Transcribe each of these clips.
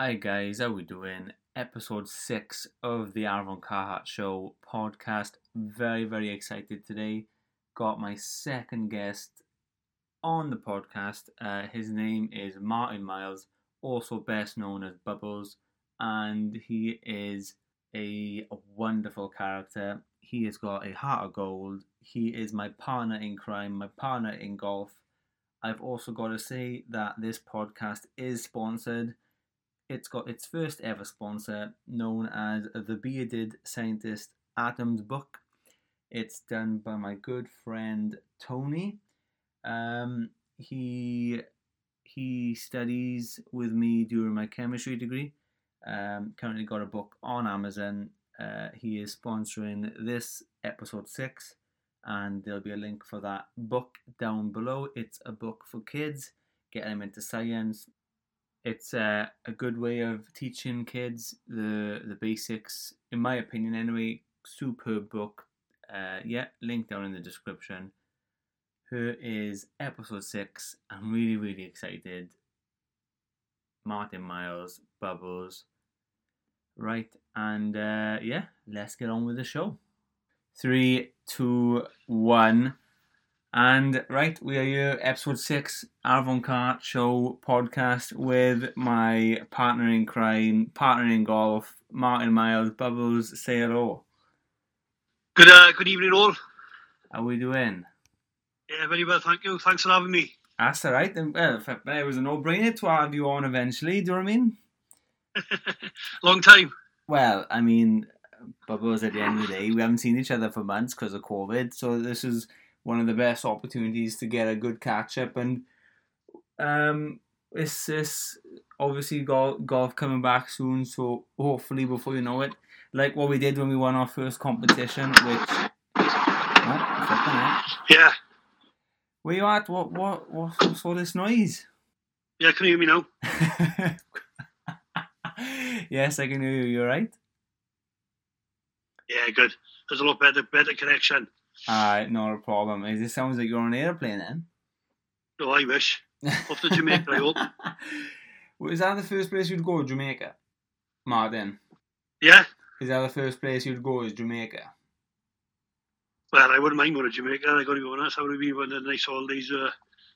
Hi guys, how we doing? Episode six of the Arvon Carhart Show podcast. Very, very excited today. Got my second guest on the podcast. Uh, his name is Martin Miles, also best known as Bubbles, and he is a, a wonderful character. He has got a heart of gold. He is my partner in crime, my partner in golf. I've also got to say that this podcast is sponsored. It's got its first ever sponsor, known as the Bearded Scientist Atoms Book. It's done by my good friend Tony. Um, he he studies with me during my chemistry degree. Um, currently got a book on Amazon. Uh, he is sponsoring this episode six, and there'll be a link for that book down below. It's a book for kids, getting them into science. It's uh, a good way of teaching kids the the basics, in my opinion, anyway. Superb book. Uh, yeah, link down in the description. Here is episode six. I'm really, really excited. Martin Miles, Bubbles. Right, and uh, yeah, let's get on with the show. Three, two, one. And right, we are here, episode six, Arvon Cart Show podcast with my partner in crime, partner in golf, Martin Miles. Bubbles, say hello. Good, uh, good evening, all. How are we doing? Yeah, very well, thank you. Thanks for having me. That's all right. Then, well, it was a no-brainer to have you on eventually. Do you know what I mean? Long time. Well, I mean, Bubbles. At the end of the day, we haven't seen each other for months because of COVID. So this is one of the best opportunities to get a good catch up, and um, it's this obviously golf, golf coming back soon. So hopefully, before you know it, like what we did when we won our first competition, which. Oh. Yeah, Where you at? What what what what's all this noise? yeah, can you hear me now? yes, I can hear you. You're right. Yeah, good. There's a lot better, better connection. Alright, not a problem. It just sounds like you're on an airplane then. Oh, I wish. Off to Jamaica, I hope. Was that the first place you'd go, Jamaica? Martin. Yeah, Is that the first place you'd go is Jamaica? well, I wouldn't mind going to Jamaica. I got to go on. That's how would be one of the nice holidays uh,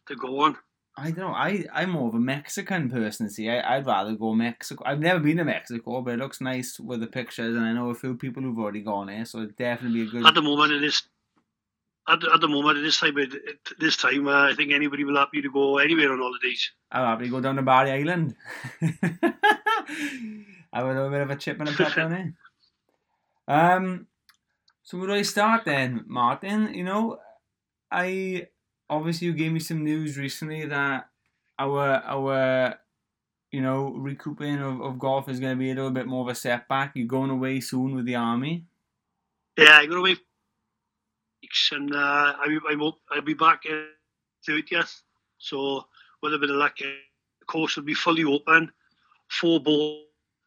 to go on. I don't know. I, I'm more of a Mexican person, see. I, I'd rather go Mexico. I've never been to Mexico, but it looks nice with the pictures, and I know a few people who've already gone there, so it'd definitely be a good. At the moment, it is. At, at the moment, at this time, at this time, uh, I think anybody will happy to go anywhere on holidays. I'll happily go down to Barry Island. I Have a little bit of a chip and a pep down there. Um, so where do I start then, Martin? You know, I obviously you gave me some news recently that our our you know recouping of, of golf is going to be a little bit more of a setback. You're going away soon with the army. Yeah, I got away weeks, and uh, I, I will, I'll be back uh, 30th. So with a bit of luck, the course will be fully open, four ball,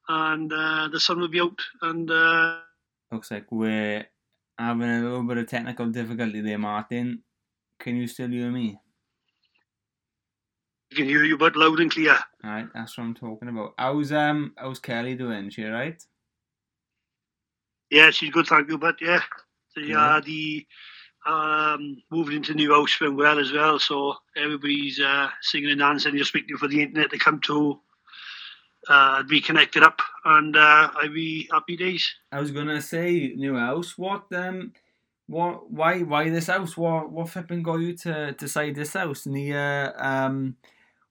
and uh, the sun will be out. And uh, Looks like we're having a little bit of technical difficulty there, Martin. Can you still hear me? you can hear you, but loud and clear. Alright, that's what I'm talking about. How's um how's Kelly doing? She alright? Yeah, she's good, thank you. But yeah, uh, the um, moving into new house went well as well. So everybody's uh, singing and dancing, just waiting for the internet to come to uh, be connected up, and uh, I'll be happy days. I was gonna say new house. What um what why why this house? What what flipping got you to decide this house near um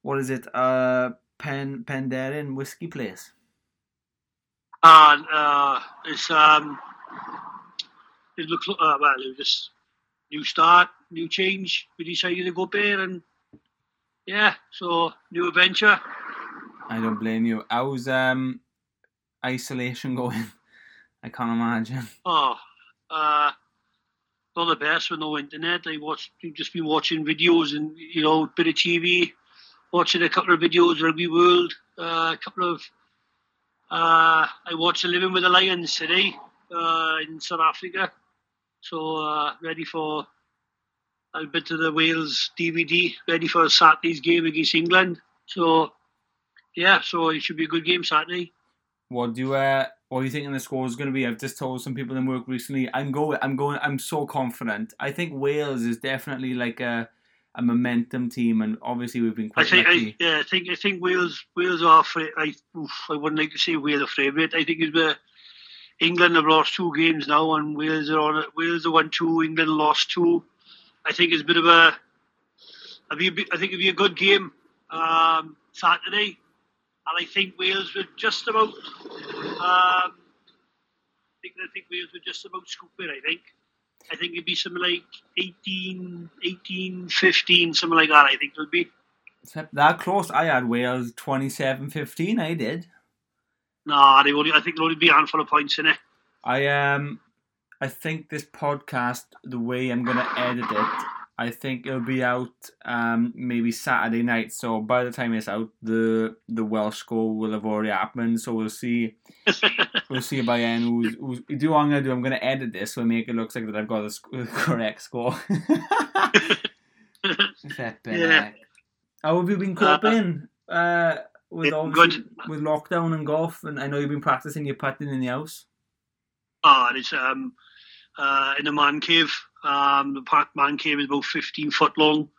what is it? Uh Pen Penderyn whiskey place. And uh, it's um, it looks uh, well, it was just new start, new change. We decided to go there, and yeah, so new adventure. I don't blame you. How's um isolation going? I can't imagine. Oh, uh, not the best with no internet. I watched, I've just been watching videos and you know, a bit of TV, watching a couple of videos, Rugby World, uh, a couple of. Uh, I watched Living with the Lions today uh, in South Africa, so uh, ready for a bit of the Wales DVD, ready for Saturday's game against England. So, yeah, so it should be a good game Saturday. What do you uh, what do you think the score is going to be? I've just told some people in work recently. I'm going. I'm going. I'm so confident. I think Wales is definitely like a a momentum team, and obviously we've been quite I think, lucky. I, yeah, I think, I think Wales, Wales are. Fra- I, oof, I wouldn't like to say Wales are favourite. I think it's the England have lost two games now, and Wales are on it. Wales have won two. England lost two. I think it's a bit of a. I think it'd be a good game um, Saturday, and I think Wales would just about. Um, I think I think Wales would just about scoop it. I think. I think it'd be something like 18, 18, 15, something like that. I think it would be. That close, I had Wales 27-15, I did. Nah, they only. I think there'll only be a handful of points in it. I um, I think this podcast, the way I'm gonna edit it, I think it'll be out um maybe Saturday night. So by the time it's out, the the Welsh score will have already happened. So we'll see. We'll see by then who's, who's do what I'm gonna do. I'm gonna edit this so make it look like that I've got the correct score. Yeah. How have you been coping? Uh, with Yeah, good. with lockdown and golf, and I know you've been practicing your putting in the house. Ah, it's um, uh, in a man cave. Um, the man cave is about 15 foot long.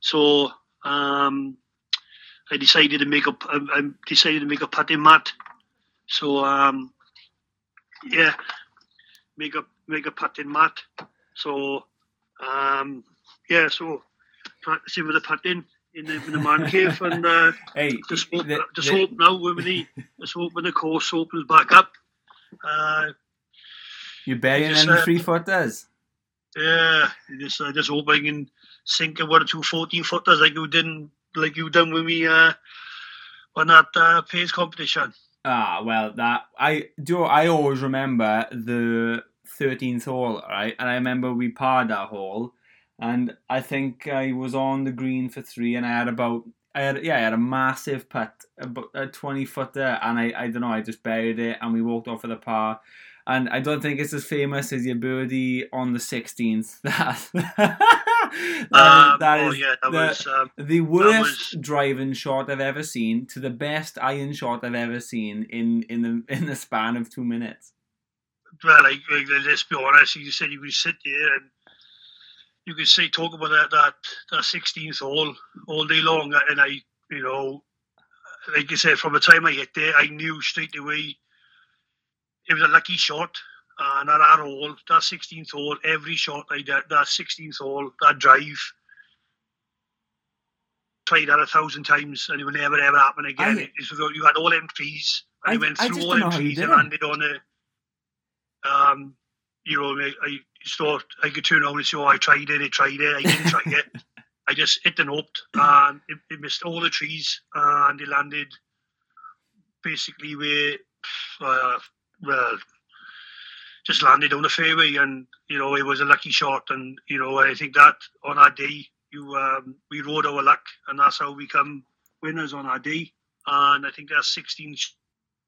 So um, I decided to make up. I, I decided to make a putting mat. So um, yeah, make a make a putting mat. So um, yeah, so practicing with the putting in the, in the man cave and. Uh, Hey, just hope, the- just the- hope now when the just hope when the course opens back up. Uh, you're burying just, any uh, three footers. yeah, just I just hope I can sink a one or two 14 footers like you did like you done with me uh, on that uh, pace competition. Ah, well, that I do. I always remember the thirteenth hole, right? And I remember we parred that hole, and I think I was on the green for three, and I had about. I had yeah, I had a massive putt, about a twenty footer, and I, I don't know, I just buried it, and we walked off with a par, and I don't think it's as famous as your birdie on the sixteenth. That that, Um, that oh is yeah, that the- was um, the worst was- driving shot I've ever seen to the best iron shot I've ever seen in in the in the span of two minutes. well, like, let's be honest. You said you could sit there and you could say talk about that that that sixteenth hole all day long, and I, you know, like you said, from the time I hit there, I knew straight away it was a lucky shot. And at that hole, that 16th hole, every shot I did, that 16th hole, that drive, tried that a thousand times, and it would never ever happen again. I- it's because you had all them trees, and I- you went through all don't them know how you trees and landed on a. Um, you know, I, I thought I could turn around and say, "Oh, I tried it, I tried it, I didn't try it." I just hit the note, and it, it missed all the trees, and it landed basically where, uh, well, just landed on the fairway, and you know it was a lucky shot, and you know I think that on our day you um, we rode our luck, and that's how we come winners on our day, and I think that 16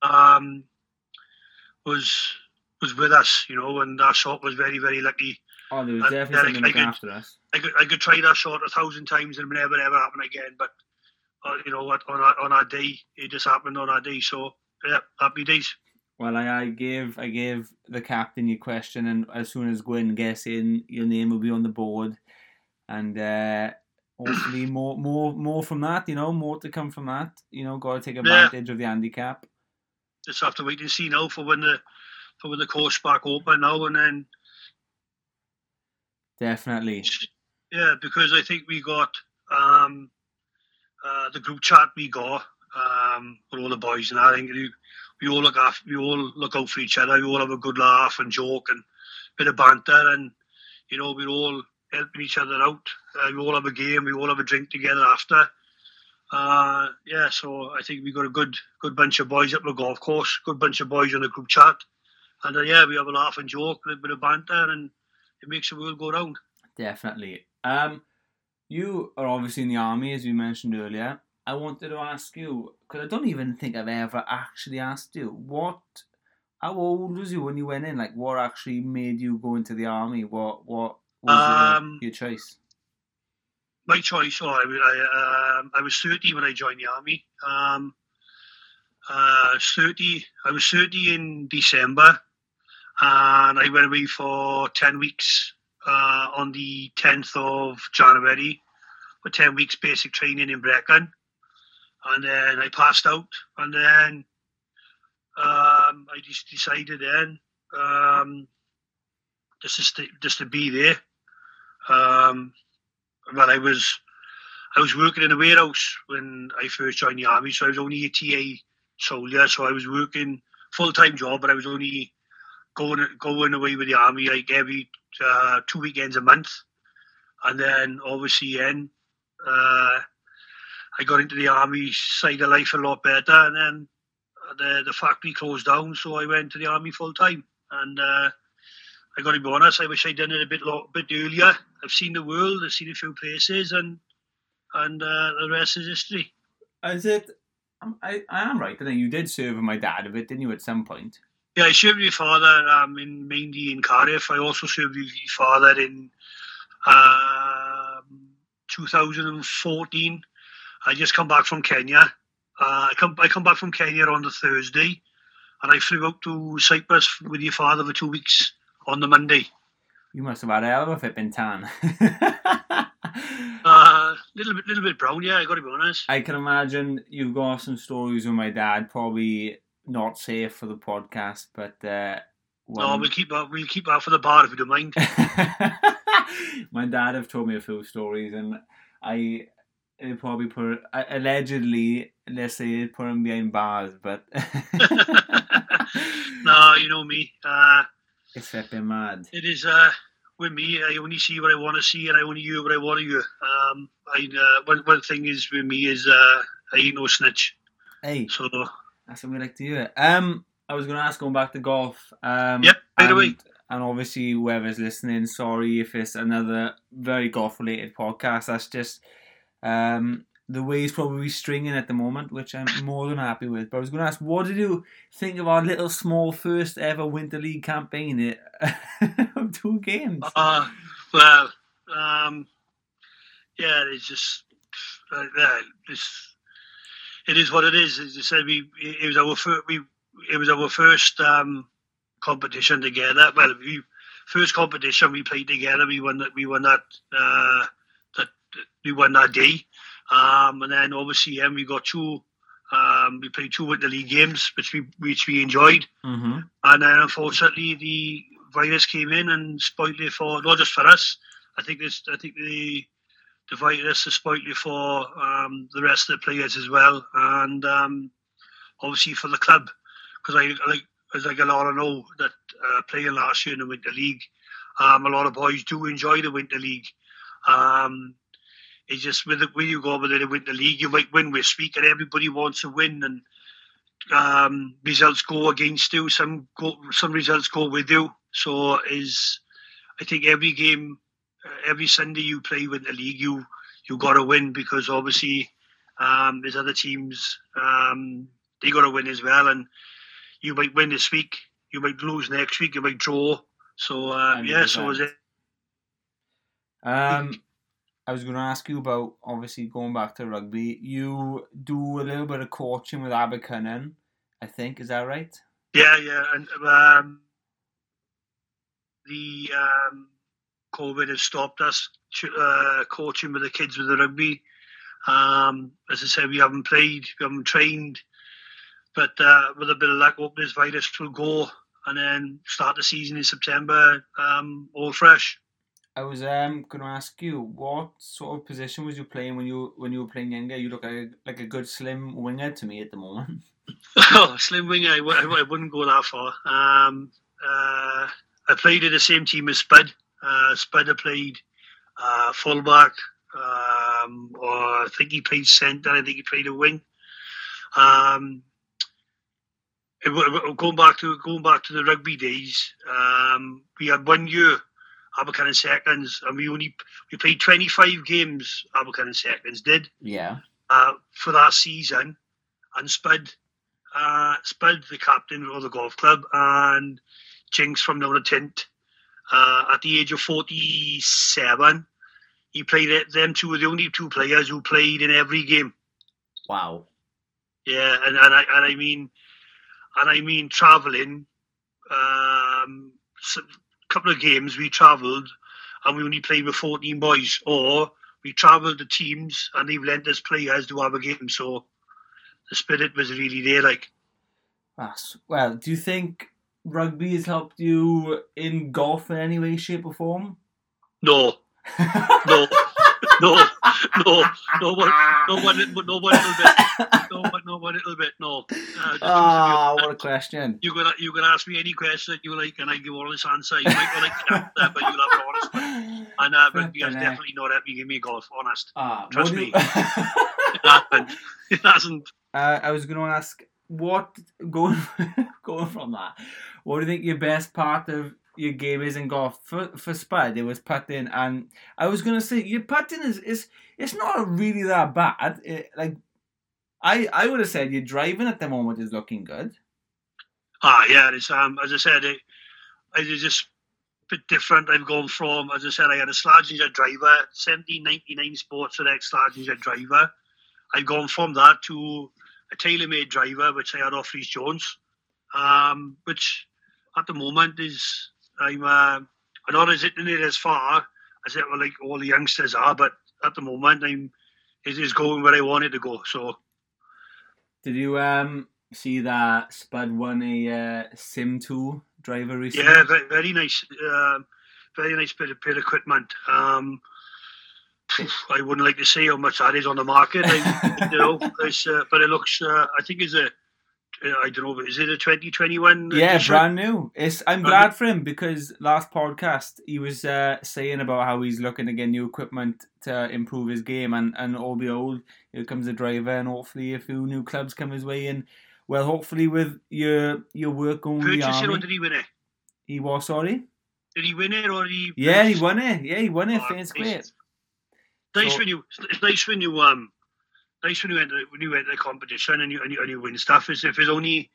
um, was was with us, you know, and that shot was very very lucky. Oh, there was Uh, definitely something I could- after us. I could I could try that shot a thousand times and it never ever happen again, but uh, you know what on our, on our day it just happened on our day, so yeah, happy days. Well, I, I gave I gave the captain your question, and as soon as Gwyn gets in, your name will be on the board, and uh, hopefully more more more from that. You know, more to come from that. You know, got to take advantage of the handicap. just have to wait and see now for when the when the course back open now and then Definitely. yeah because I think we got um uh, the group chat we got um with all the boys and I think we, we all look after we all look out for each other we all have a good laugh and joke and bit of banter and you know we're all helping each other out uh, we all have a game we all have a drink together after uh yeah so I think we got a good good bunch of boys at the golf course good bunch of boys on the group chat and uh, yeah we have a laugh and joke a little bit of banter and it makes the world go round Definitely. Um, you are obviously in the army, as we mentioned earlier. I wanted to ask you because I don't even think I've ever actually asked you what. How old was you when you went in? Like, what actually made you go into the army? What what was Um, your, your choice? my choice. Oh, I, I, um I was 30 when I joined the army. Um, uh, 30. I was 30 in December, and I went away for 10 weeks uh, on the 10th of January for 10 weeks basic training in Brecon. And then I passed out, and then um, I just decided then um, just to just to be there. Um, well, I was I was working in a warehouse when I first joined the army, so I was only a TA soldier. So I was working full time job, but I was only going going away with the army like every uh, two weekends a month, and then obviously then uh, I got into the army side of life a lot better, and then the the factory closed down, so I went to the army full time, and uh, I got to be honest, I wish I'd done it a bit lot, bit earlier. I've seen the world, I've seen a few places, and and uh, the rest is history. Is it? I, I am right, didn't I? You did serve with my dad a bit, didn't you, at some point? Yeah, I served with my father um, in mainly in Cardiff. I also served with my father in um 2014. I just come back from Kenya. Uh, I come I come back from Kenya on the Thursday, and I flew out to Cyprus with your father for two weeks on the Monday. You must have had a hell of a flipping tan. Uh, little bit, little bit brown. Yeah, I got to be honest. I can imagine you've got some stories with my dad, probably not safe for the podcast, but uh, No, we'll keep that. We'll keep that for the bar if you don't mind. my dad have told me a few stories, and I probably put allegedly, let's say, it put him behind bars, but no, you know me. Uh, it's flipping mad. it is uh, with me. I only see what I want to see, and I only hear what I want to hear. Um, I uh, one one thing is with me is uh, I ain't no snitch. Hey, So that's what we like to hear. Um, I was going to ask going back to golf. Um, Yep, by the and, way. and obviously, whoever's listening, sorry if it's another very golf related podcast. That's just um, the way he's probably stringing at the moment, which I'm more than happy with. But I was going to ask, what did you think of our little small first ever Winter League campaign of two games? uh, well, um, yeah, it's just uh, yeah, it's it is what it is. As I said, we it was our first we it was our first um, competition together. Well, we first competition we played together. We won that. We won that. Uh, that we won that day, um, and then obviously then we got two. Um, we played two winter league games, which we which we enjoyed. Mm-hmm. And then unfortunately the virus came in and spoiled it for not just for us. I think this I think the the virus has spoiled it for um, the rest of the players as well, and um, obviously for the club because I like as like a lot of know that uh, playing last year in the winter league, um, a lot of boys do enjoy the winter league. Um, it's just with the, when you go over to the winter league, you might win this week, and everybody wants to win, and um, results go against you. Some go, some results go with you. So is I think every game, every Sunday you play with the league, you you got to win because obviously um, there's other teams um, they got to win as well, and you might win this week, you might lose next week, you might draw. So uh, yeah, so is it. Um, I was going to ask you about obviously going back to rugby. You do a little bit of coaching with Abercynon, I think. Is that right? Yeah, yeah, and um, the um, COVID has stopped us uh, coaching with the kids with the rugby. Um, as I said, we haven't played, we haven't trained, but uh, with a bit of luck, hope this virus will go and then start the season in September um, all fresh. I was um going to ask you what sort of position was you playing when you when you were playing younger? You look like a, like a good slim winger to me at the moment. oh, slim winger, I, w- I wouldn't go that far. Um, uh, I played in the same team as Spud. Uh, Spud played uh, fullback, um, or I think he played centre. I think he played a wing. Um, it w- w- going back to going back to the rugby days, um, we had one year Abercynon seconds, and we only we played twenty five games. Abercynon seconds did Yeah. uh, for that season, and Spud, uh, Spud, the captain of the golf club, and Jinx from Nona Tint. Uh, at the age of 47, he played it. Them two were the only two players who played in every game. Wow. Yeah, and, and I and I mean, and I mean traveling. Um, a couple of games we travelled, and we only played with fourteen boys, or we travelled the teams and they've lent us players to have a game. So the spirit was really there. Like, well, do you think rugby has helped you in golf in any way, shape, or form? No, no, no, no, no one, no one, no one little bit, no one, no one little bit, no. Uh, oh, what a question! You can you can ask me any question that you like, and I give honest answer. You might not like the answer, but you'll have an honest one. And uh, rugby has definitely not helped me give me golf. Honest, ah, trust me, it hasn't. It hasn't. Uh, I was going to ask what going going from that. What do you think your best part of your game is in golf for for Spud? It was putting, and I was gonna say your putting is is it's not really that bad. It, like I I would have said your driving at the moment is looking good. Ah, yeah, it's um as I said, it, it's just a bit different. I've gone from as I said, I had a Slazenger driver, 1799 Sports Direct Slazenger driver. I've gone from that to a tailor-made driver, which I had off Rhys Jones, um, which at the moment is I'm uh, I'm not as hitting it as far as it were like all the youngsters are, but at the moment I'm it is going where I wanted to go. So, did you um see that Spud won a uh, SIM2 driver recently? Yeah, very, very nice, uh, very nice bit of, bit of equipment. Um, I wouldn't like to say how much that is on the market, I, you know, uh, but it looks. Uh, I think it's a I don't know, is it a 2021? Yeah, edition? brand new. It's I'm brand glad new. for him because last podcast he was uh, saying about how he's looking to get new equipment to improve his game, and and all behold, here comes a driver, and hopefully a few new clubs come his way, and well, hopefully with your your work on with the army. Or did he win it? He was sorry. Did he win it or he? Yeah, he won it. Yeah, he won it. Oh, great. Nice so, when you. It's nice when you um nice when you enter when you enter the competition and you, and you and you win stuff. Is if it's only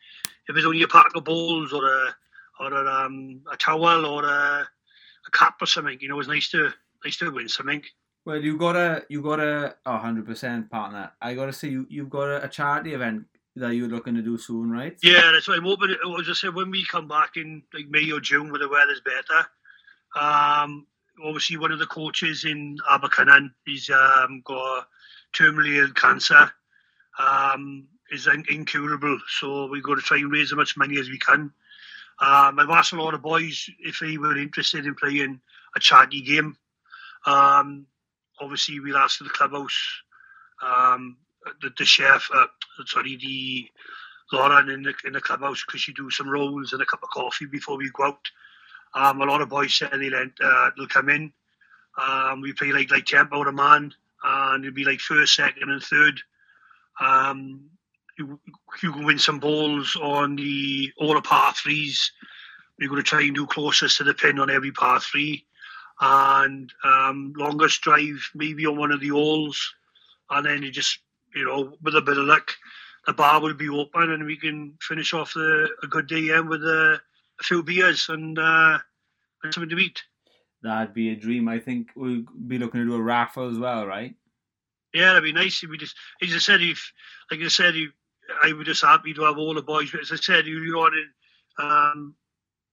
if it's only a pack of balls or a or a, um, a towel or a, a cap or something. You know, it's nice to nice to win something. Well, you got a you got a hundred percent partner. I got to say you you've got a, a, charity event that you're looking to do soon, right? Yeah, that's what I'm hoping. As I said, when we come back in like May or June, when the weather's better, um, obviously one of the coaches in Abercynon, he's um, got terminally ill cancer um, is incurable. So we've got to try and raise as much money as we can. Um, I've asked a lot of boys if they were interested in playing a charity game. Um, obviously, we'll ask the clubhouse, um, the, the chef, uh, sorry, the Lauren in the in the clubhouse because she do some rolls and a cup of coffee before we go out. Um, a lot of boys said they uh, they'll come in. Um, we play like like tempo a man and it'd be like first, second, and third. Um, you, can win some balls on the all the par threes. We're going to try and do closest to the pin on every par three, and um, longest drive maybe on one of the holes, and then you just you know with a bit of luck, the bar will be open and we can finish off the, a good day in with a, a few beers and, uh, and something to eat that'd be a dream. I think we'll be looking to do a raffle as well, right? Yeah, that'd be nice if we just, as I said, if, like I said, if, I would just happy to have all the boys. But as I said, you, you know, um,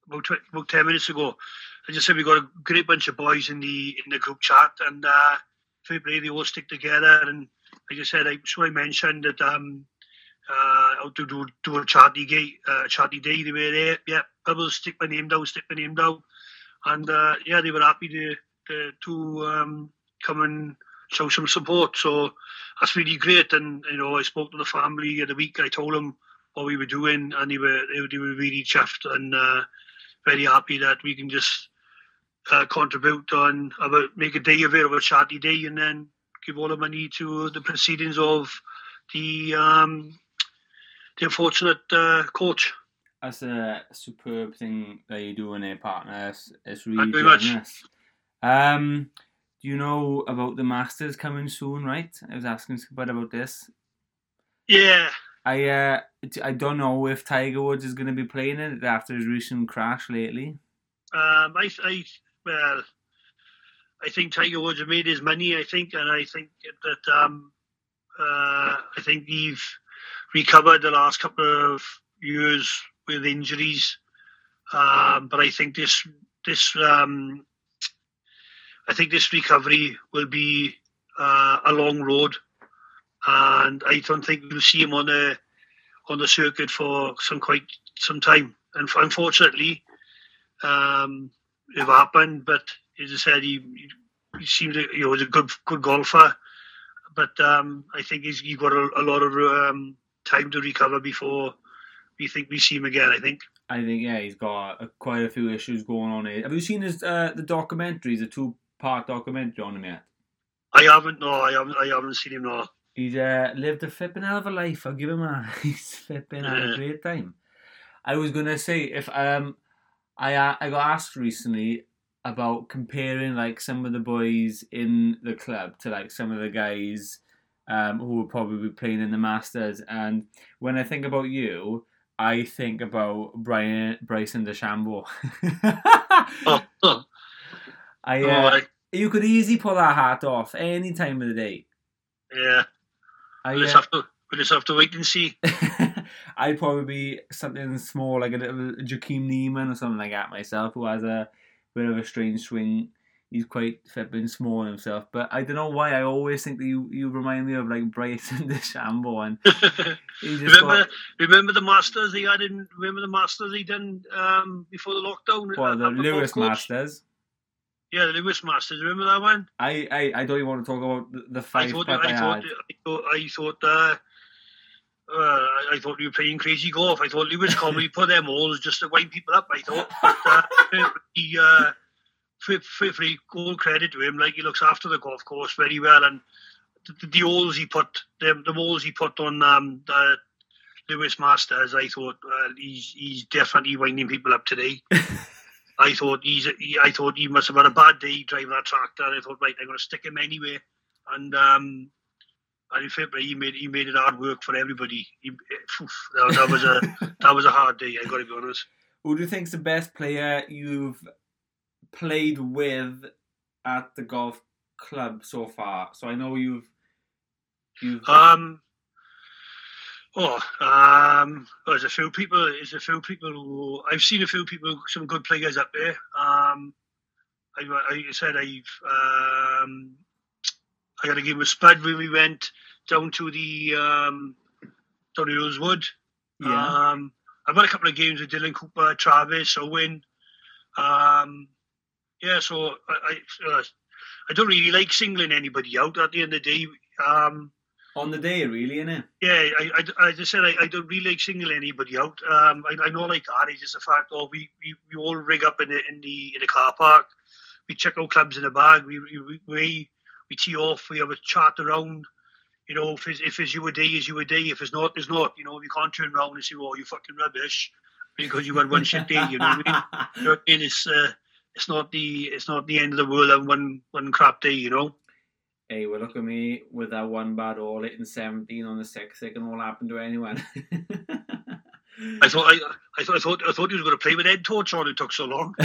about, 20, about 10 minutes ago, I just said we got a great bunch of boys in the in the group chat, and uh, play, they all stick together. And like I said, I so I mentioned that um, uh, to do do a charity day, uh, charity day. They were there, yeah. People stick my name down, stick my name down and uh, yeah, they were happy to to, to um, come and show some support. So that's really great. And you know, I spoke to the family the week. I told them what we were doing, and they were they, were really chuffed and uh, very happy that we can just uh, contribute on about make a day of it, of a charity day, and then give all the money to the proceedings of the um, the unfortunate uh, coach that's a superb thing that you do in a partner. It's, it's really generous. Um, do you know about the Masters coming soon? Right, I was asking about about this. Yeah. I uh, I don't know if Tiger Woods is going to be playing it after his recent crash lately. Um, I, I well, I think Tiger Woods made his money. I think, and I think that um, uh, I think he've recovered the last couple of years with injuries. Um, but I think this this um, I think this recovery will be uh, a long road, and I don't think we'll see him on the on the circuit for some quite some time. And unfortunately, um, it happened. But as I said, he, he seemed to, you know was a good good golfer, but um, I think he's he got a, a lot of um, time to recover before we think we see him again. I think. I think yeah, he's got a, quite a few issues going on here. Have you seen his uh, the documentaries, the two part documentary on him yet? I haven't. No, I haven't. I haven't seen him. No. He's uh, lived a flipping hell of a life. I'll give him a. He's flipping had a great time. I was gonna say if um, I uh, I got asked recently about comparing like some of the boys in the club to like some of the guys um, who will probably be playing in the Masters. And when I think about you, I think about Brian Bryson DeChambeau. Oh, oh, I, uh, I, you could easily pull that hat off any time of the day. yeah. I, We'll just uh, have to. We'll just have to wait and see. I'd probably be something small like a little Joaquin Niemann or something like that myself, who has a bit of a strange swing. He's quite flipping small himself, but I don't know why I always think that you, you remind me of like Bryson DeChambeau, and remember, got remember the Masters he had in. Remember the Masters he done um, before the lockdown. well, the Lewis? Masters. Yeah, the Lewis Masters. Remember that one? I, I, I don't even want to talk about the, the I five thought. I, I thought. I thought. I thought. Uh, uh, I thought you were playing crazy golf. I thought Lewis Comey put them all just to wind people up. I thought, but uh, he, uh, for, for, for all credit to him, like he looks after the golf course very well, and the, the holes he put, the, the holes he put on um, the Lewis Masters, I thought uh, he's he's definitely winding people up today. I thought he's he, I thought he must have had a bad day driving that tractor. I thought right, I'm going to stick him anyway, and um, and in fact, he made he made it hard work for everybody. He, phew, that, that was a that was a hard day. I got to be honest. Who do you think's the best player you've played with at the golf club so far? So I know you've you've Um. Oh, um, there's a few people. There's a few people who I've seen a few people, some good players up there. Um, I, I said I've um, I had a game with Spud when we went down to the um, down to Hillswood. yeah. Um, I've had a couple of games with Dylan Cooper, Travis, Owen. Um, yeah, so I I, uh, I don't really like singling anybody out. At the end of the day, um, on the day, really, innit? yeah, I, I, I just said I, I don't really like singling anybody out. Um, I, I know like that. It's just the fact of we, we, we all rig up in the in the in the car park. We check our clubs in the bag. We we we, we tee off. We have a chat around. You know, if it's, if it's you a day, is you a day. If it's not, it's not. You know, we can't turn around and say, "Oh, you fucking rubbish," because you had one shit day. You know what I mean? You know what I mean? It's uh, it's not the it's not the end of the world on one one crap day. You know. hey, well, look at me with that one bad all hitting 17 on the sixth. It can all happen to anyone. I thought I, I thought I thought I thought he was going to play with Ed Torch on. It took so long.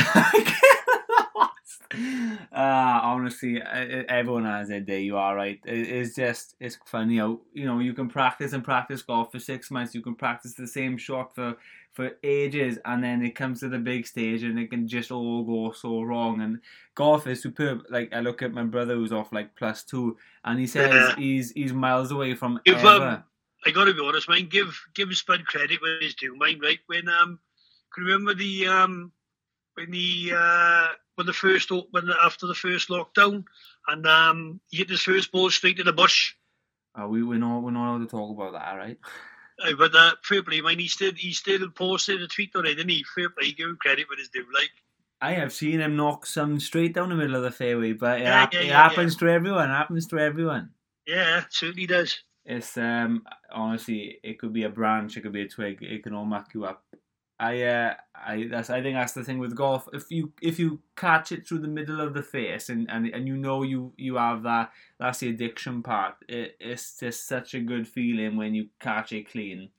Ah, honestly, everyone has their day. You are right. It's just it's funny how you know you can practice and practice golf for six months. You can practice the same shot for for ages, and then it comes to the big stage, and it can just all go so wrong. And golf is superb. Like I look at my brother who's off like plus two, and he says Yeah. he's he's miles away from If, ever. um, I got to be honest, man. Give give Spud credit when he's due, mine. Right when um, can you remember the um, when the uh, when the first when after the first lockdown, and um, he hit his first ball straight in the bush. Uh, we we're not we're not allowed to talk about that, right? Uh, but uh, fair play, man. He still he still posted a tweet on it, didn't he? Fair play, give him credit when he's due. Like I have seen him knock some straight down the middle of the fairway, but it, Yeah, hap- yeah, it yeah, happens to everyone. It happens to everyone. yeah, certainly does. It's um honestly, it could be a branch, it could be a twig, it can all muck you up. I uh I that's I think that's the thing with golf. If you if you catch it through the middle of the face and, and, and you know you, you have that that's the addiction part. It, it's just such a good feeling when you catch it clean.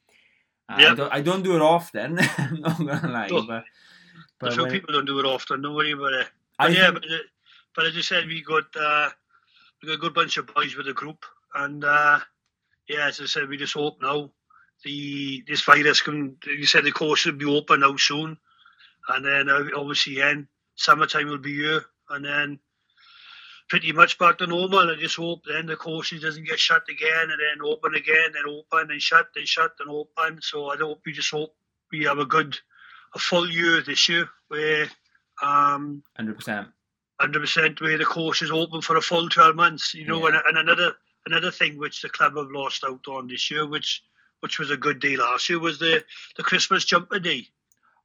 Uh, I Yeah. don't I don't do it often. I'm not gonna lie, No. but but few people don't do it often. Don't worry about it. I But yeah, think- but, uh, but as I said, we got uh, we got a good bunch of boys with the group, and uh, yeah, as I said, we just hope now the this virus can. You said the course will be open now soon, and then uh, obviously then summertime will be here, and then pretty much back to normal. I just hope then the courses doesn't get shut again, and then open again, and open and shut and shut and open. So I hope we just hope we have a good, a full year this year where. Um, Hundred percent. hundred percent where the course is open for a full twelve months. You know, Yeah. and, and another another thing which the club have lost out on this year, which which was a good day last year, was the the Christmas jumper day.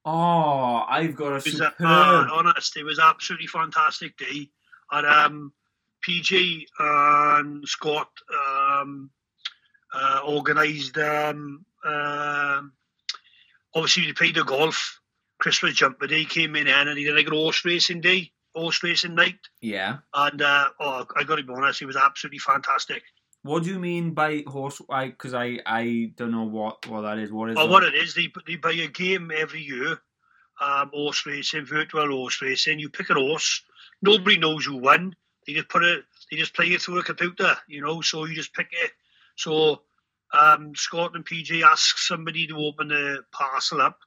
Oh, I've got a It was, uh, uh, honest, it was absolutely fantastic day. And um, PG and Scott um, uh, organised. Um, um obviously, they played the golf. Christmas jumper day came in and he did like an horse racing day, horse racing night. yeah. And uh, oh, I got to be honest, it was absolutely fantastic. What do you mean by horse? I because I I don't know what what that is. What is? Oh, that? what it is, they, they buy a game every year, um, horse racing, virtual horse racing. You pick a horse, nobody knows who won. They just put it, they just play it through a computer, you know. So you just pick it. So um, Scott and PJ ask somebody to open the parcel up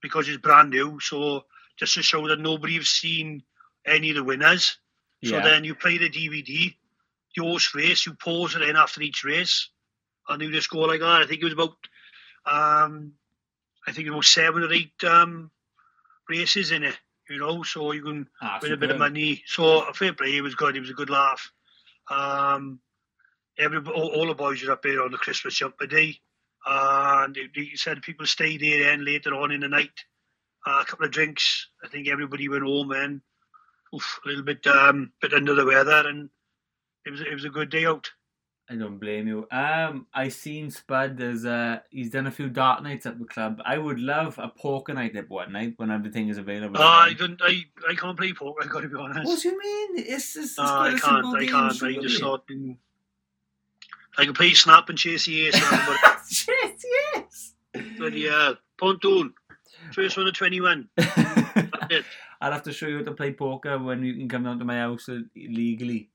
because it's brand new. So just to show that nobody have seen any of the winners. So then you play the DVD, the horse race, you pause it in after each race, and you just go like that. I think it was about, um, I think it was seven or eight um, races in it, you know, so you can Ah, win a bit of money. So a fair play, it was good. It was a good laugh. Um, every all, all the boys were up there on the Christmas jumper day, and they, they said people stayed there then later on in the night. Uh, a couple of drinks. I think everybody went home and oof, a little bit um, bit under the weather, and it was it was a good day out. I don't blame you. Um, I seen Spud. There's uh, he's done a few dark nights at the club. I would love a poker night at one night when everything is available. Uh, I don't. I, I can't play poker. I got to be honest. What do you mean? It's just it's No, quite can't. I can't. I just not. Been, I can play snap and chase the ace, but Shit, yes. but yeah, pontoon. First one of twenty-one. I'll have to show you how to play poker when you can come down to my house uh, legally,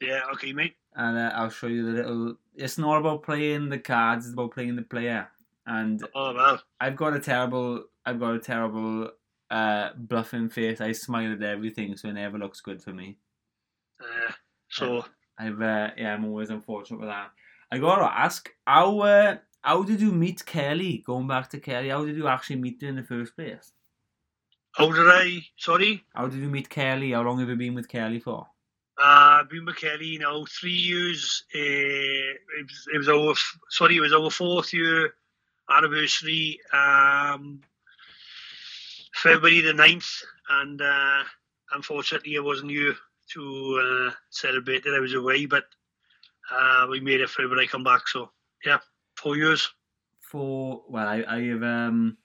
Yeah. Okay, mate. and uh, I'll show you the little. It's not about playing the cards; it's about playing the player. And Oh well. I've got a terrible, I've got a terrible uh, bluffing face. I smile at everything, so it never looks good for me. Uh, so I've uh, yeah, I'm always unfortunate with that. I gotta ask, how uh, how did you meet Kelly? Going back to Kelly, how did you actually meet her in the first place? how did I? Sorry. How did you meet Kelly? How long have you been with Kelly for? Uh, been with Kelly now three years. Uh, it was it was our sorry, it was our fourth year anniversary. Um, February the 9th, and uh, unfortunately I wasn't here to uh, celebrate that I was away, but uh, we made it for when I come back. So yeah, four years. For well, I I have um,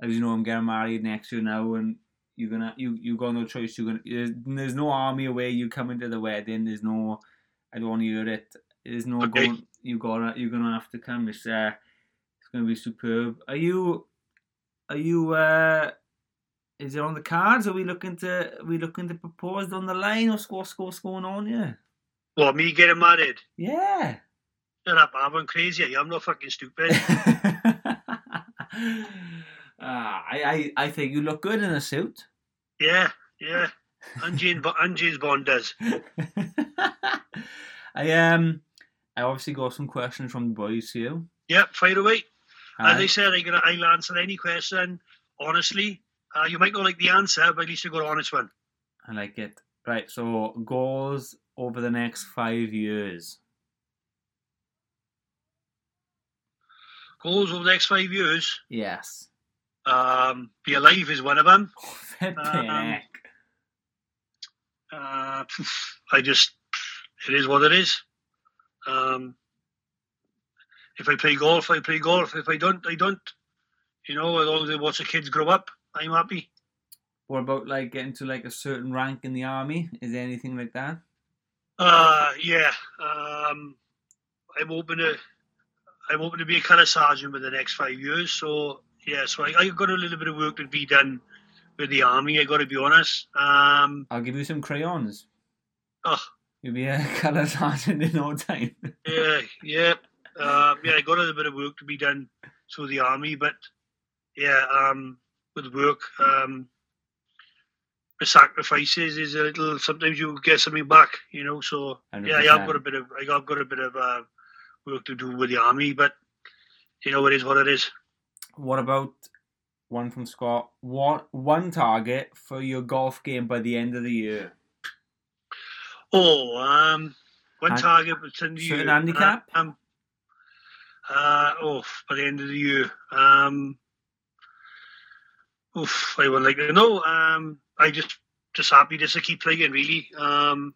as you know, I'm getting married next year now, and you're gonna you you got no choice. You're gonna there's, there's no army away. You come into the wedding. There's no. I don't want to hear it. There's no Okay. going. You gotta. You're gonna have to come. It's uh, it's gonna be superb. Are you? Are you? uh Is it on the cards? Are we looking to? Are we looking to propose down the line? What's what's, what's going on here? Well, me getting married? Yeah. Shut up, I'm going crazy. I'm not fucking stupid. Ah, I, I I think you look good in a suit. yeah, yeah. And James, and James Bond does. I um I obviously got some questions from the boys you. Yep, fire away. As I Aye. said, I can, I'll answer any question honestly. Uh, you might not like the answer, but at least you got an honest one. I like it. Right, so goals over the next five years. Goals over the next five years. Yes. Um, be alive is one of them. Um. Uh, I just, it is what it is. Um, if I play golf, I play golf. If I don't, I don't. You know, as long as I watch the kids grow up, I'm happy. What about like getting to like a certain rank in the army? Is there anything like that? Uh, yeah. Um, I'm hoping to, I'm hoping to be a colour sergeant for the next five years. So yeah, so I, I've got a little bit of work to be done with the army. I got to be honest. Um, I'll give you some crayons. oh, You'll be a colour sergeant in no time. yeah, yeah. Uh, yeah, I got a bit of work to be done through the army, but yeah, um, with work, um, the sacrifices is a little. Sometimes you get something back, you know. So yeah, yeah, I've got a bit of, I've got a bit of uh, work to do with the army, but you know, it is what it is. What about one from Scott? What one target for your golf game by the end of the year? Oh, um, one And- target was in the year. handicap? Um, uh, oh, by the end of the year. Um, oof, I would like to know. Um, I just just happy just to keep playing, really. Um,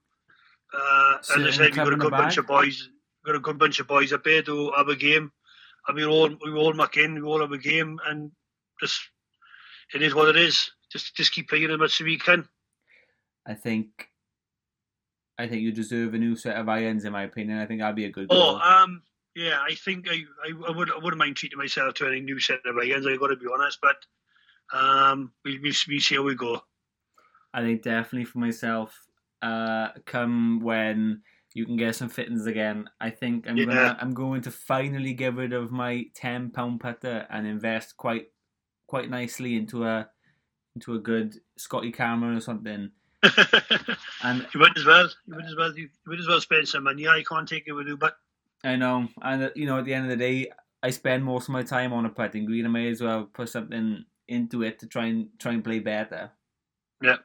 uh, as I said, we got a good bunch of boys. We Got a good bunch of boys up here to have a game, and we all we all muck in. We all have a game, and just it is what it is. Just just keep playing as much as we can. I think. I think you deserve a new set of irons, in my opinion. I think that'd be a good Oh, goal. um, yeah, I think I, I, I would I wouldn't mind treating myself to any new set of irons. I got to be honest, but um, we we we see how we go. I think definitely for myself, uh, come when you can get some fittings again. I think I'm Yeah. gonna I'm going to finally get rid of my ten pound putter and invest quite quite nicely into a into a good Scotty Cameron or something. And you might as well. You might as well. You might as well spend some money. I can't take it with you, but I know, and you know, at the end of the day, I spend most of my time on a putting green. I may as well put something into it to try and try and play better. Yeah.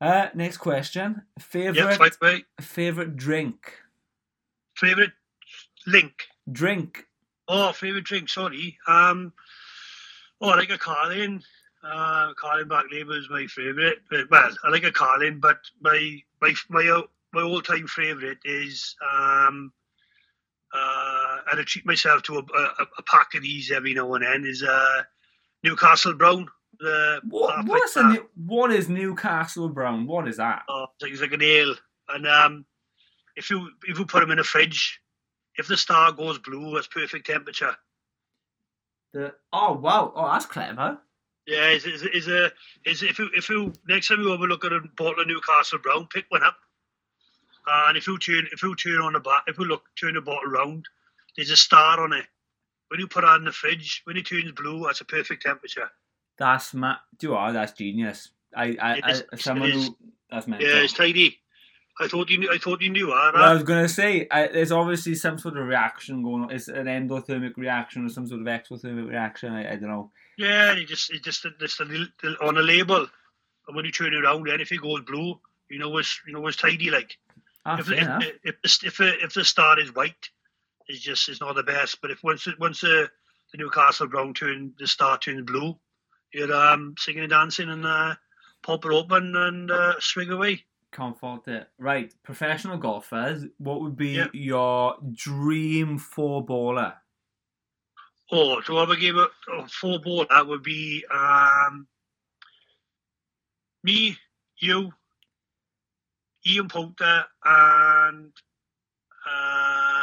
Uh, next question: favorite right. favorite drink. Favorite link. Drink. Oh, favorite drink. Sorry. Um, oh, I like a Carling. Uh, Carling Black Label is my favorite. But, well, I like a Carling, but my my my my all time favorite is um, uh, and I treat myself to a, a, a pack of these every now and then. Is uh, Newcastle Brown. The What what is a new, what is Newcastle Brown? What is that? Oh, it's like, an ale. And um, if you if you put them in a fridge, if the star goes blue, it's perfect temperature. The oh wow oh that's clever. Yeah, is is is a is if you if you next time you a look at a bottle of Newcastle Brown, pick one up. Uh, and if you turn if you turn on the back, if you look turn the bottle round, there's a star on it. When you put it in the fridge, when it turns blue, that's a perfect temperature. That's ma- do you know that's genius. I I, I someone who that's mental. Yeah, it's tidy. I thought you knew. I thought you knew that. Well, I was gonna say I, there's obviously some sort of reaction going on. It's an endothermic reaction or some sort of exothermic reaction. I, I don't know. Yeah, it just it just just a on a label, and when you turn it around, then if it goes blue, you know it's you know it's tidy like. Ah, if, fair if, if, if, the, if, if the star is white, it's just it's not the best. But if once it, once the, the Newcastle Brown turn the star turns blue, you're um, singing and dancing and uh, pop it open and uh, swing away. Can't fault it. Right, professional golfers. What would be Yeah. your dream four baller? Oh, to have a game of of four ball, that would be um, me, you, Ian Poulter, and um,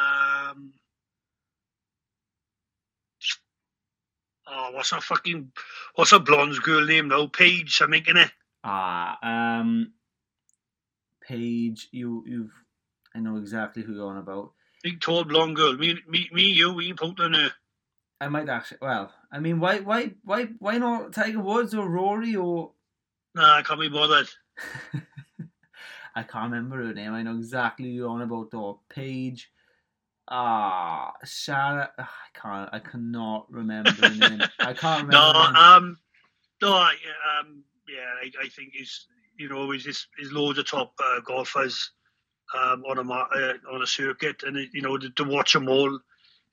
oh, what's her fucking what's her blonde's girl name now? Paige, I'm making it. Ah, um, Paige. You you've. I know exactly who you're on about. Big tall blonde girl. Me, me, me, you, Ian Poulter, and her. I might actually. Well, I mean, why why why why not Tiger Woods or Rory or Nah, I can't be bothered. I can't remember her name. I know exactly who you're on about though. Paige. Ah, Sarah. ah, I can't. I cannot remember her name. I can't remember. No, um, no, I, um, yeah, I, I think he's, you know, he's he's loads of top uh, golfers um, on a uh, on a circuit, and it, you know, to, to watch them all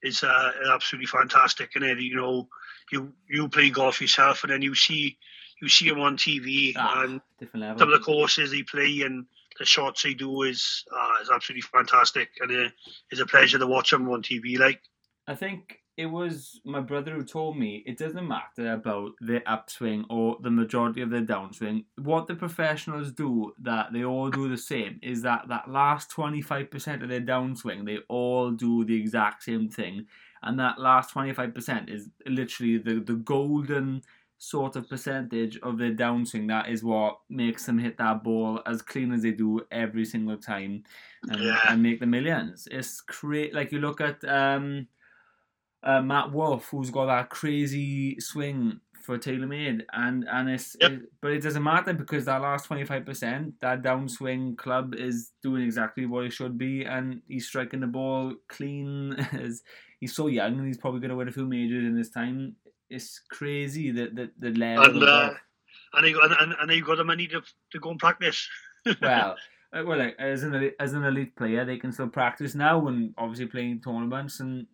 is uh, absolutely fantastic. And then you know, you you play golf yourself, and then you see you see him on TV, Ah, and different level. some of the courses he play and the shots he do is uh, is absolutely fantastic, and uh, it's a pleasure to watch him on TV. Like, I think it was my brother who told me it doesn't matter about the upswing or the majority of the downswing. What the professionals do that they all do the same is that that last 25% of their downswing, they all do the exact same thing. And that last 25% is literally the, the golden sort of percentage of their downswing that is what makes them hit that ball as clean as they do every single time and, Yeah. and make the millions. It's crazy. Like you look at um, uh, Matt Wolff, who's got that crazy swing for TaylorMade, and and it's Yep. it- but it doesn't matter because that last twenty five percent, that downswing club is doing exactly what it should be, and he's striking the ball clean. As he's so young, and he's probably going to win a few majors in his time. It's crazy that the, the level. And, uh, and they got and, and they got the money to to go and practice. well, uh, well, like, as an elite, as an elite player, they can still practice now and obviously playing tournaments and.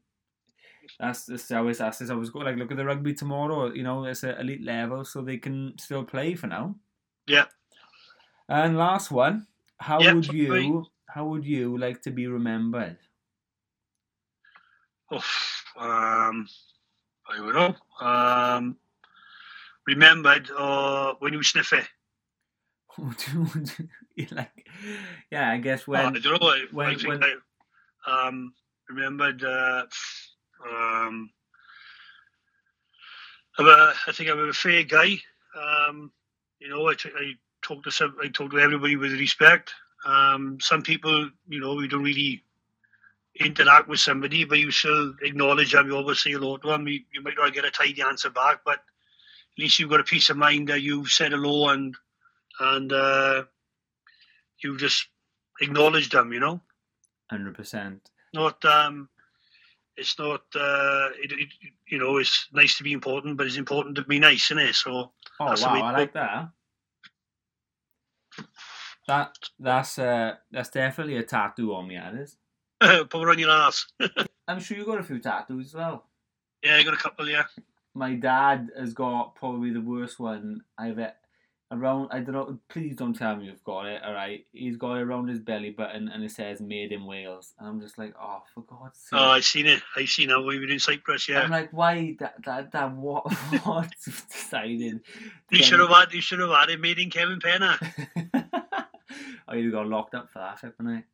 That's that's how it's that's always go. Like look at the rugby tomorrow. You know it's an elite level, so they can still play for now. Yeah. And last one, how would you sorry. how would you like to be remembered? Oh, um, I don't know. Um, remembered uh, when you sniff it. Would you- would you- like, yeah, I guess Oh, when I don't know. I, when- I think when- I um, remembered. Uh, um, I'm a, I think I'm a fair guy. Um, you know, I, t- I talk to some, I talk to everybody with respect. Um, some people, you know, we don't really interact with somebody, but you still acknowledge them. You always say hello to them. You, you might not get a tidy answer back, but at least you've got a peace of mind that you've said hello and and uh, you just acknowledged them. You know hundred percent. not um it's not uh it, it, you know it's nice to be important but it's important to be nice isn't it so Oh That's wow, I like that. That that's uh that's definitely a tattoo on me, that is. put it on your ass I'm sure you got a few tattoos as well. yeah I got a couple yeah My dad has got probably the worst one I've e- around. I don't know. Please don't tell me you've got it. All right, he's got it around his belly button, and it says "Made in Wales." And I'm just like, oh, for God's sake! oh I seen it I've seen it we were in Cyprus yeah I'm like, why that that that what what decided? you should have had you should have had it made in Cefn Pennar oh, you got locked up for that, haven't I?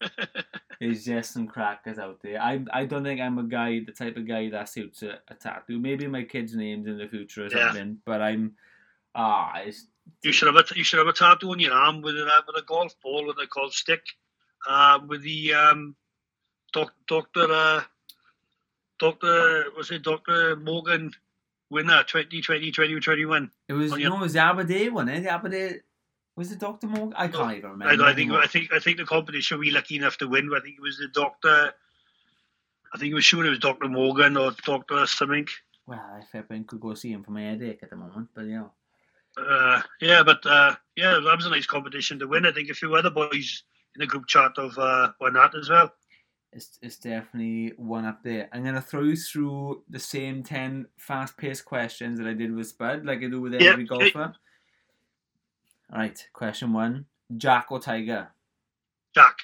There's just some crackers out there. I I don't think I'm a guy, the type of guy that suits a, a tattoo. Maybe my kids' names in the future or Yeah. something. But I'm ah, you should have a you should have a tattoo on your arm with a with a golf ball with a golf stick uh with the um doc, doctor uh doctor was it Doctor Morgan winner 2020 2021 it was yeah. no, it was the Aberdeen one, eh? The Aberdeen was it Doctor Morgan? I can't even remember. I, I think. I think I think the competition we lucky enough to win. But I think it was the doctor. I think it was sure it was Doctor Morgan or Doctor something. Well, I flipping could go see him for my headache at the moment, but yeah. Uh, yeah, but uh, yeah, that was a nice competition to win. I think a few other boys in the group chat of uh, won that as well. It's, it's definitely one up there. I'm going to throw you through the same 10 fast paced questions that I did with Spud, like I do with every golfer. All right, question one Jack or Tiger? Jack,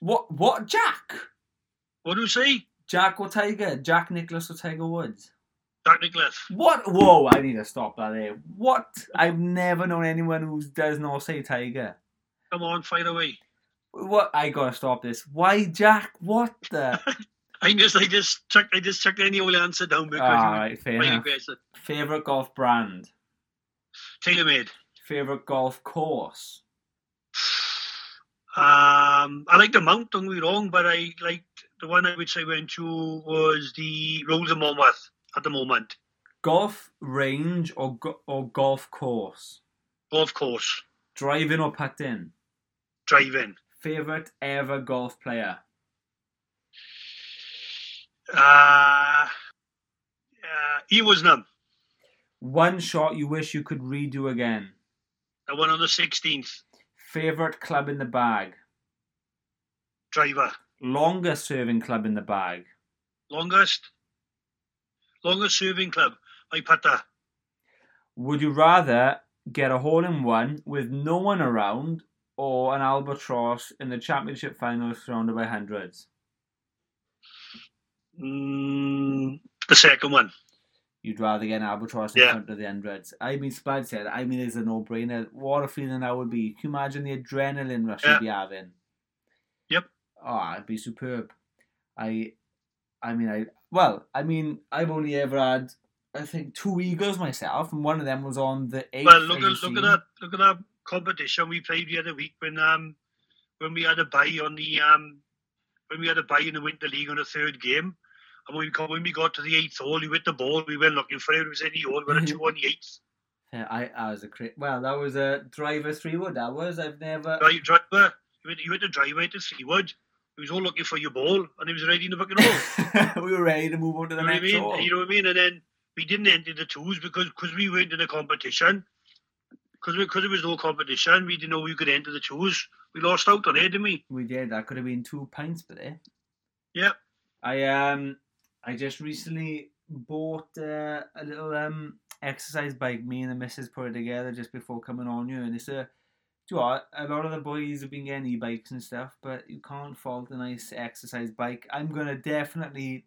What? What? Jack? what do you say? Jack or Tiger? Jack Nicklaus or Tiger Woods? Jack Nicklaus. What? Whoa, I need to stop that there. What? I've never known anyone who does not say Tiger. Come on, fire away. What? I gotta stop this. Why Jack? What the? I just, I just chucked, I just checked any old answer down because All right, fair enough. aggressive. Favorite golf brand? TaylorMade. Favorite golf course? Um, I like the Mount, don't get me wrong, but I liked the one I would say went to was the Rolls of Monmouth at the moment. Golf range or go- or golf course? Golf course, Driving or putting? driving. Favorite ever golf player? Uh, uh, he was none. One shot you wish you could redo again. The one on the 16th. Favorite club in the bag? Driver. Longest serving club in the bag? Longest. Longest serving club. I putter. Would you rather get a hole in one with no one around or an albatross in the championship final surrounded by hundreds? Mm, the second one. You'd rather get an albatross in Yeah. front of the hundreds. I mean, Spud said, I mean, it's a no brainer. What a feeling that would be. Can you imagine the adrenaline rush Yeah. you'd be having? Yep. Oh, it'd be superb. I, I mean, I, well, I mean, I've only ever had I think two eagles myself, and one of them was on the eighth. Well, look at look at that look at that competition we played the other week when um when we had a bye on the um when we had a bye in the winter league on the third game. And when we got, when we got to the eighth hole, we hit the ball. We went looking for it. It was any hole. We were a two on the eighth. Yeah, I, I was a well. That was a driver three wood. That was. I've never. Right, driver. You went, you went to driveway to wood. He was all looking for your ball, and he was ready in the fucking hole. we were ready to move on to the you I next mean? hole. You know what I mean? And then we didn't enter the twos because cause we weren't in a competition. Because because there was no competition, we didn't know we could enter the twos. We lost out on it, didn't we? We did. That could have been two pints for there. Yeah. I um I just recently bought uh, a little um exercise bike. Me and the missus put it together just before coming on you, and it's a. Do you know what? A lot of the boys have been getting e-bikes and stuff, but you can't fault a nice exercise bike. I'm gonna definitely,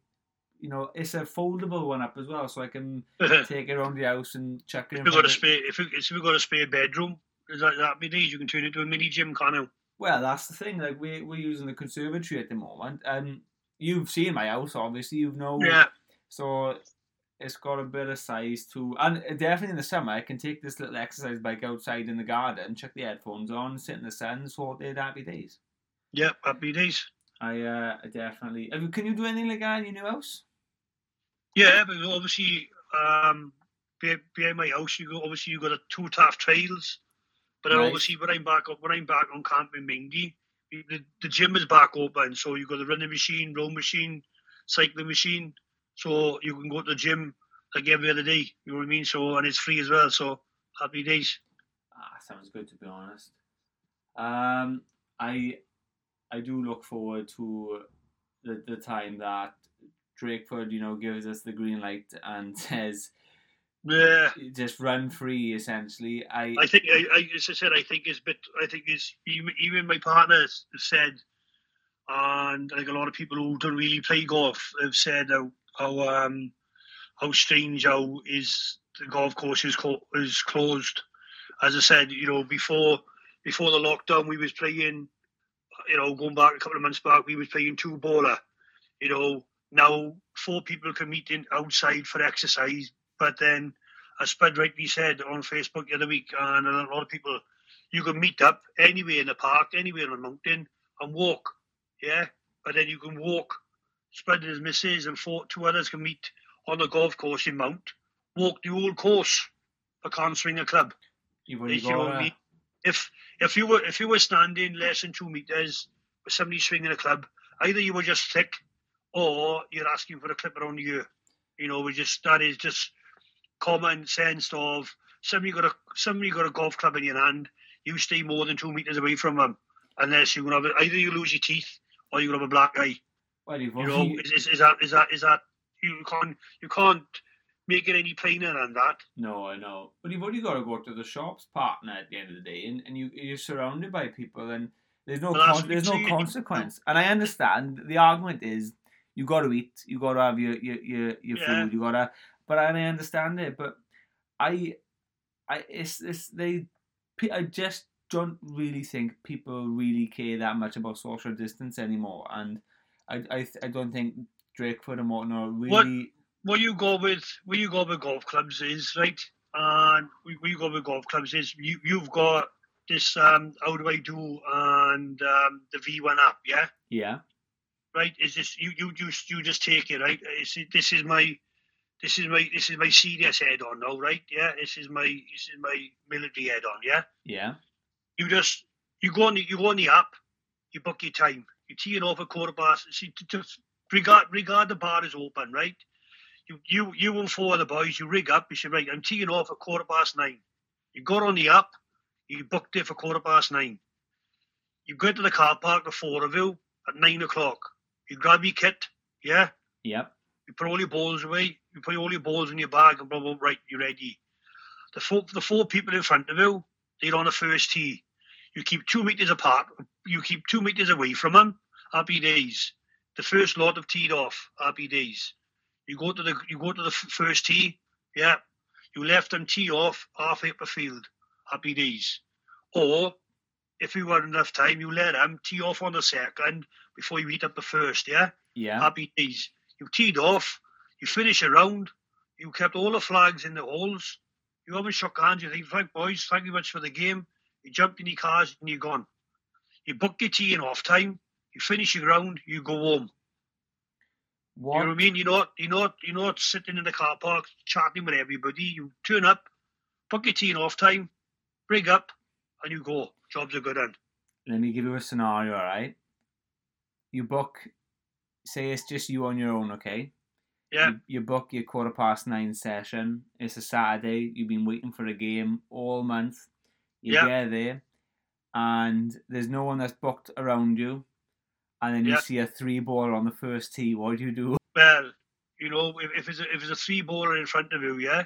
you know, it's a foldable one up as well, so I can take it around the house and chuck it. in we got a spare, if we, if we got a spare bedroom, is that that many you can turn it into a mini gym, can't you? Well, that's the thing. Like we we're using the conservatory at the moment, and you've seen my house. Obviously, you've know. Yeah. So it's got a bit of size too, and definitely in the summer, I can take this little exercise bike outside in the garden, chuck the headphones on, sit in the sun, sort it happy days. Yeah, happy days. I uh definitely. Can you do anything like that in your new house? Yeah, but obviously, um, behind my house, you go obviously you got a two Taff Trails, but Right. obviously when I'm back up, when I'm back on camp in Mingy, the, the gym is back open, so you've got the running machine, row machine, cycling machine, so you can go to the gym like every other day. You know what I mean? So and it's free as well. So happy days. Ah, sounds good to be honest. Um, I I do look forward to the the time that Drakeford, you know, gives us the green light and says Yeah. just run free essentially. I I think, I, I, as I said, I think it's bit. I think it's even, even my partner said, and I think a lot of people who don't really play golf have said how how um how strange how is the golf course is co- is closed. As I said, you know, before before the lockdown, we was playing. You know, going back a couple of months back, we was playing two baller. You know, now four people can meet in outside for exercise, but then as Spud rightly said on Facebook the other week, and a lot of people, you can meet up anywhere in the park, anywhere on the mountain, and walk. Yeah, but then you can walk. Spud and his missus and four, two others can meet on the golf course in Mount, walk the whole course, but can't swing a club. only you I got mean. If if you were if you were standing less than two meters with somebody swinging a club, either you were just thick, or you're asking for a clip around the ear. You know, we just that is just common sense of somebody got a somebody got a golf club in your hand, you stay more than two meters away from them, unless you're gonna have a, either you lose your teeth or you're gonna have a black eye. well, You know, is, is, is that is that is that you can't you can't make it any plainer than that. no, I know, but you've only got to go to the shops, partner, at the end of the day, and, and you you're surrounded by people, and there's no Well, con- there's no consequence. And I understand the argument is you got to eat, you got to have your your your, your Yeah. food, you got to, but I understand it, but I, I it's it's they, I just don't really think people really care that much about social distance anymore, and I I, I don't think Drakeford and whatnot are What- really. What you go with where you go with golf clubs is right, and where you go with golf clubs is you you've got this um how do I do and um the V1 app, yeah, Yeah, right? Is this you you just you just take it right? It's, this is my this is my this is my serious head on now, right? Yeah, this is my this is my military head on, yeah. yeah, you just you go on the, you go on the app, you book your time. You tee it off at quarter past. See, just regard regard the bar is open, right? You you you and four of the boys, you rig up. You say, right, I'm teeing off at quarter past nine. You got on the app, you booked it for quarter past nine. You go to the car park, the four of you, at nine o'clock. You grab your kit, yeah. yep, You put all your balls away. You put all your balls in your bag and blah blah. Right, you're ready. The four, the four people in front of you, they're on the first tee. You keep two meters apart. You keep two meters away from them. Happy days. The first lot of teed off. Happy days. You go to the you go to the f- first tee. Yeah. You left them tee off halfway up the field. Happy days. Or if you had enough time, you let them tee off on the second before you meet up the first. Yeah yeah. happy days. You teed off, you finish a round, You kept all the flags in the holes. You haven't shook hands. You think, right, boys, thank you much for the game. You jump in your cars and you're gone. You book your tea in off time. You finish your round. You go home. What? You know what I mean? You're not, you're not, you're not sitting in the car park chatting with everybody. You turn up, book your tea in off time, bring up, and you go. Jobs are good. End. Let me give you a scenario, all right? You book, say it's just you on your own, okay? Yeah. You, you book your quarter past nine session. It's a Saturday. You've been waiting for a game all month. You Yeah. get there, and there's no one that's booked around you. And then you Yeah. see a three ball on the first tee. What do you do? Well, you know, if, if it's a, if it's a three baller in front of you, yeah,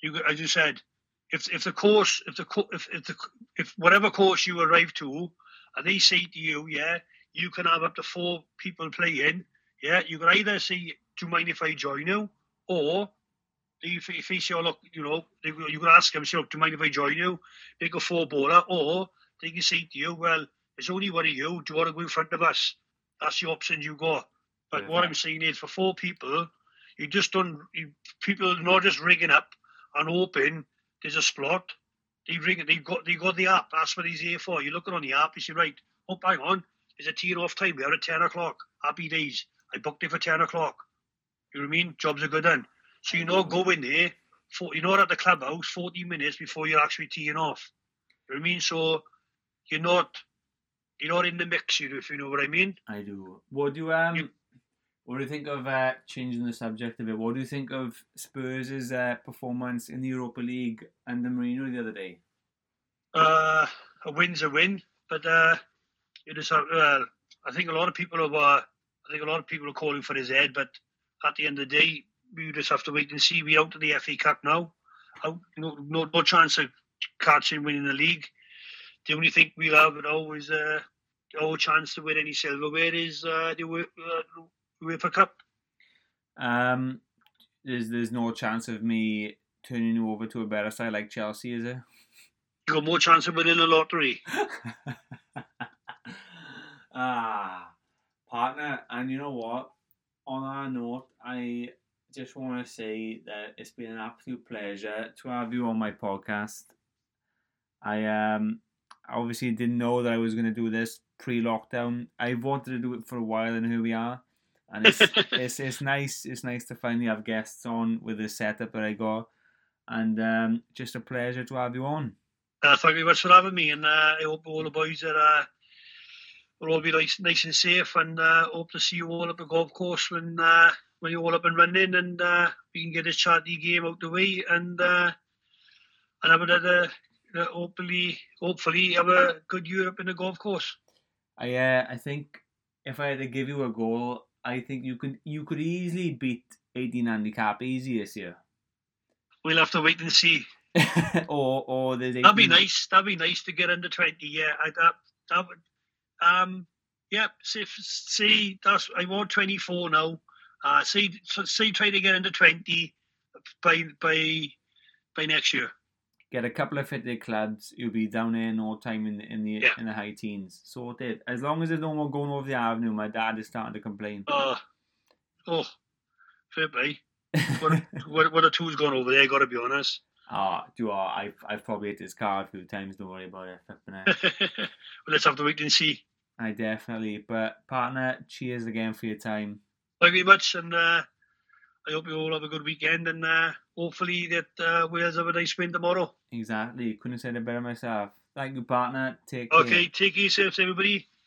you as you said, if if the course, if the if if the if whatever course you arrive to, and they say to you, yeah, you can have up to four people playing, yeah, you can either say, do you mind if I join you, or if if they say, oh look, you know, they, you can ask him, say, look, do you mind if I join you? They go four baller, or they can say to you, well, there's only one of you. Do you want to go in front of us? That's the option you got. But what I'm saying is, for four people, you just don't. You, people are not just rigging up and hoping there's a spot. They ring. They got. They got the app. That's what he's here for. You're looking on the app. You say, right. Oh, hang on. There's a tee off time. We're at ten o'clock. Happy days. I booked it for ten o'clock. You know what I mean? Jobs are good done. So you're not going there. For, you're not at the clubhouse 40 minutes before you're actually teeing off. You know what I mean? So you're not. You're not in the mix. You know, if you know what I mean. I do. What do you um? You- What do you think of uh, changing the subject a bit? What do you think of Spurs' uh, performance in the Europa League under Mourinho the other day? uh, a win's a win, but uh, it is. Uh, well, I think a lot of people are. Uh, I think a lot of people are calling for his head, but at the end of the day, we just have to wait and see. We're out of the FA Cup now. Out, no, no, no chance of catching winning the league. The only thing we'll have now is uh, our chance to win any silverware is uh, the uh, UEFA Cup. Um, there's there's no chance of me turning you over to a better side like Chelsea, is there? You got more chance of winning the lottery. ah, partner, and you know what? On that note, I just want to say that it's been an absolute pleasure to have you on my podcast. I um obviously didn't know that I was going to do this pre-lockdown. I've wanted to do it for a while, and here we are. And it's it's it's nice. It's nice to finally have guests on with the setup that I got, and um, just a pleasure to have you on. Uh, thank you very much for having me, and uh, I hope all the boys are uh, will all be nice, nice and safe, and uh, hope to see you all at the golf course when uh, when you're all up and running, and uh, we can get this chatty game out the way, and uh, and have another uh, hopefully hopefully have a good Europe in the golf course. I uh, I think if I had to give you a goal, I think you could you could easily beat 18 handicap easy this year. We'll have to wait and see. or or there's 18, That'd be nice. That'd be nice to get under twenty. Yeah, I, that that would. Um, yeah. See, see, that's I want twenty four now. Uh, see, see, try to get into twenty by by by next year. Get a couple of fitted clubs, you'll be down there in no time in the in the Yeah. in the high teens. Sorted. As long as there's no more going over the avenue, my dad is starting to complain. Uh, oh, fair play. What what what a two's gone over there. Got to be honest. Ah, do I? I've I've probably hit his car a few times. Don't worry about it. Well, let's have the wait and see. I definitely. But partner, cheers again for your time. Thank you very much, and uh, I hope you all have a good weekend, and uh, hopefully that uh, Wales have a nice win tomorrow. Exactly. Couldn't have said it better myself. Thank you, partner. Take care. Okay, take care, everybody.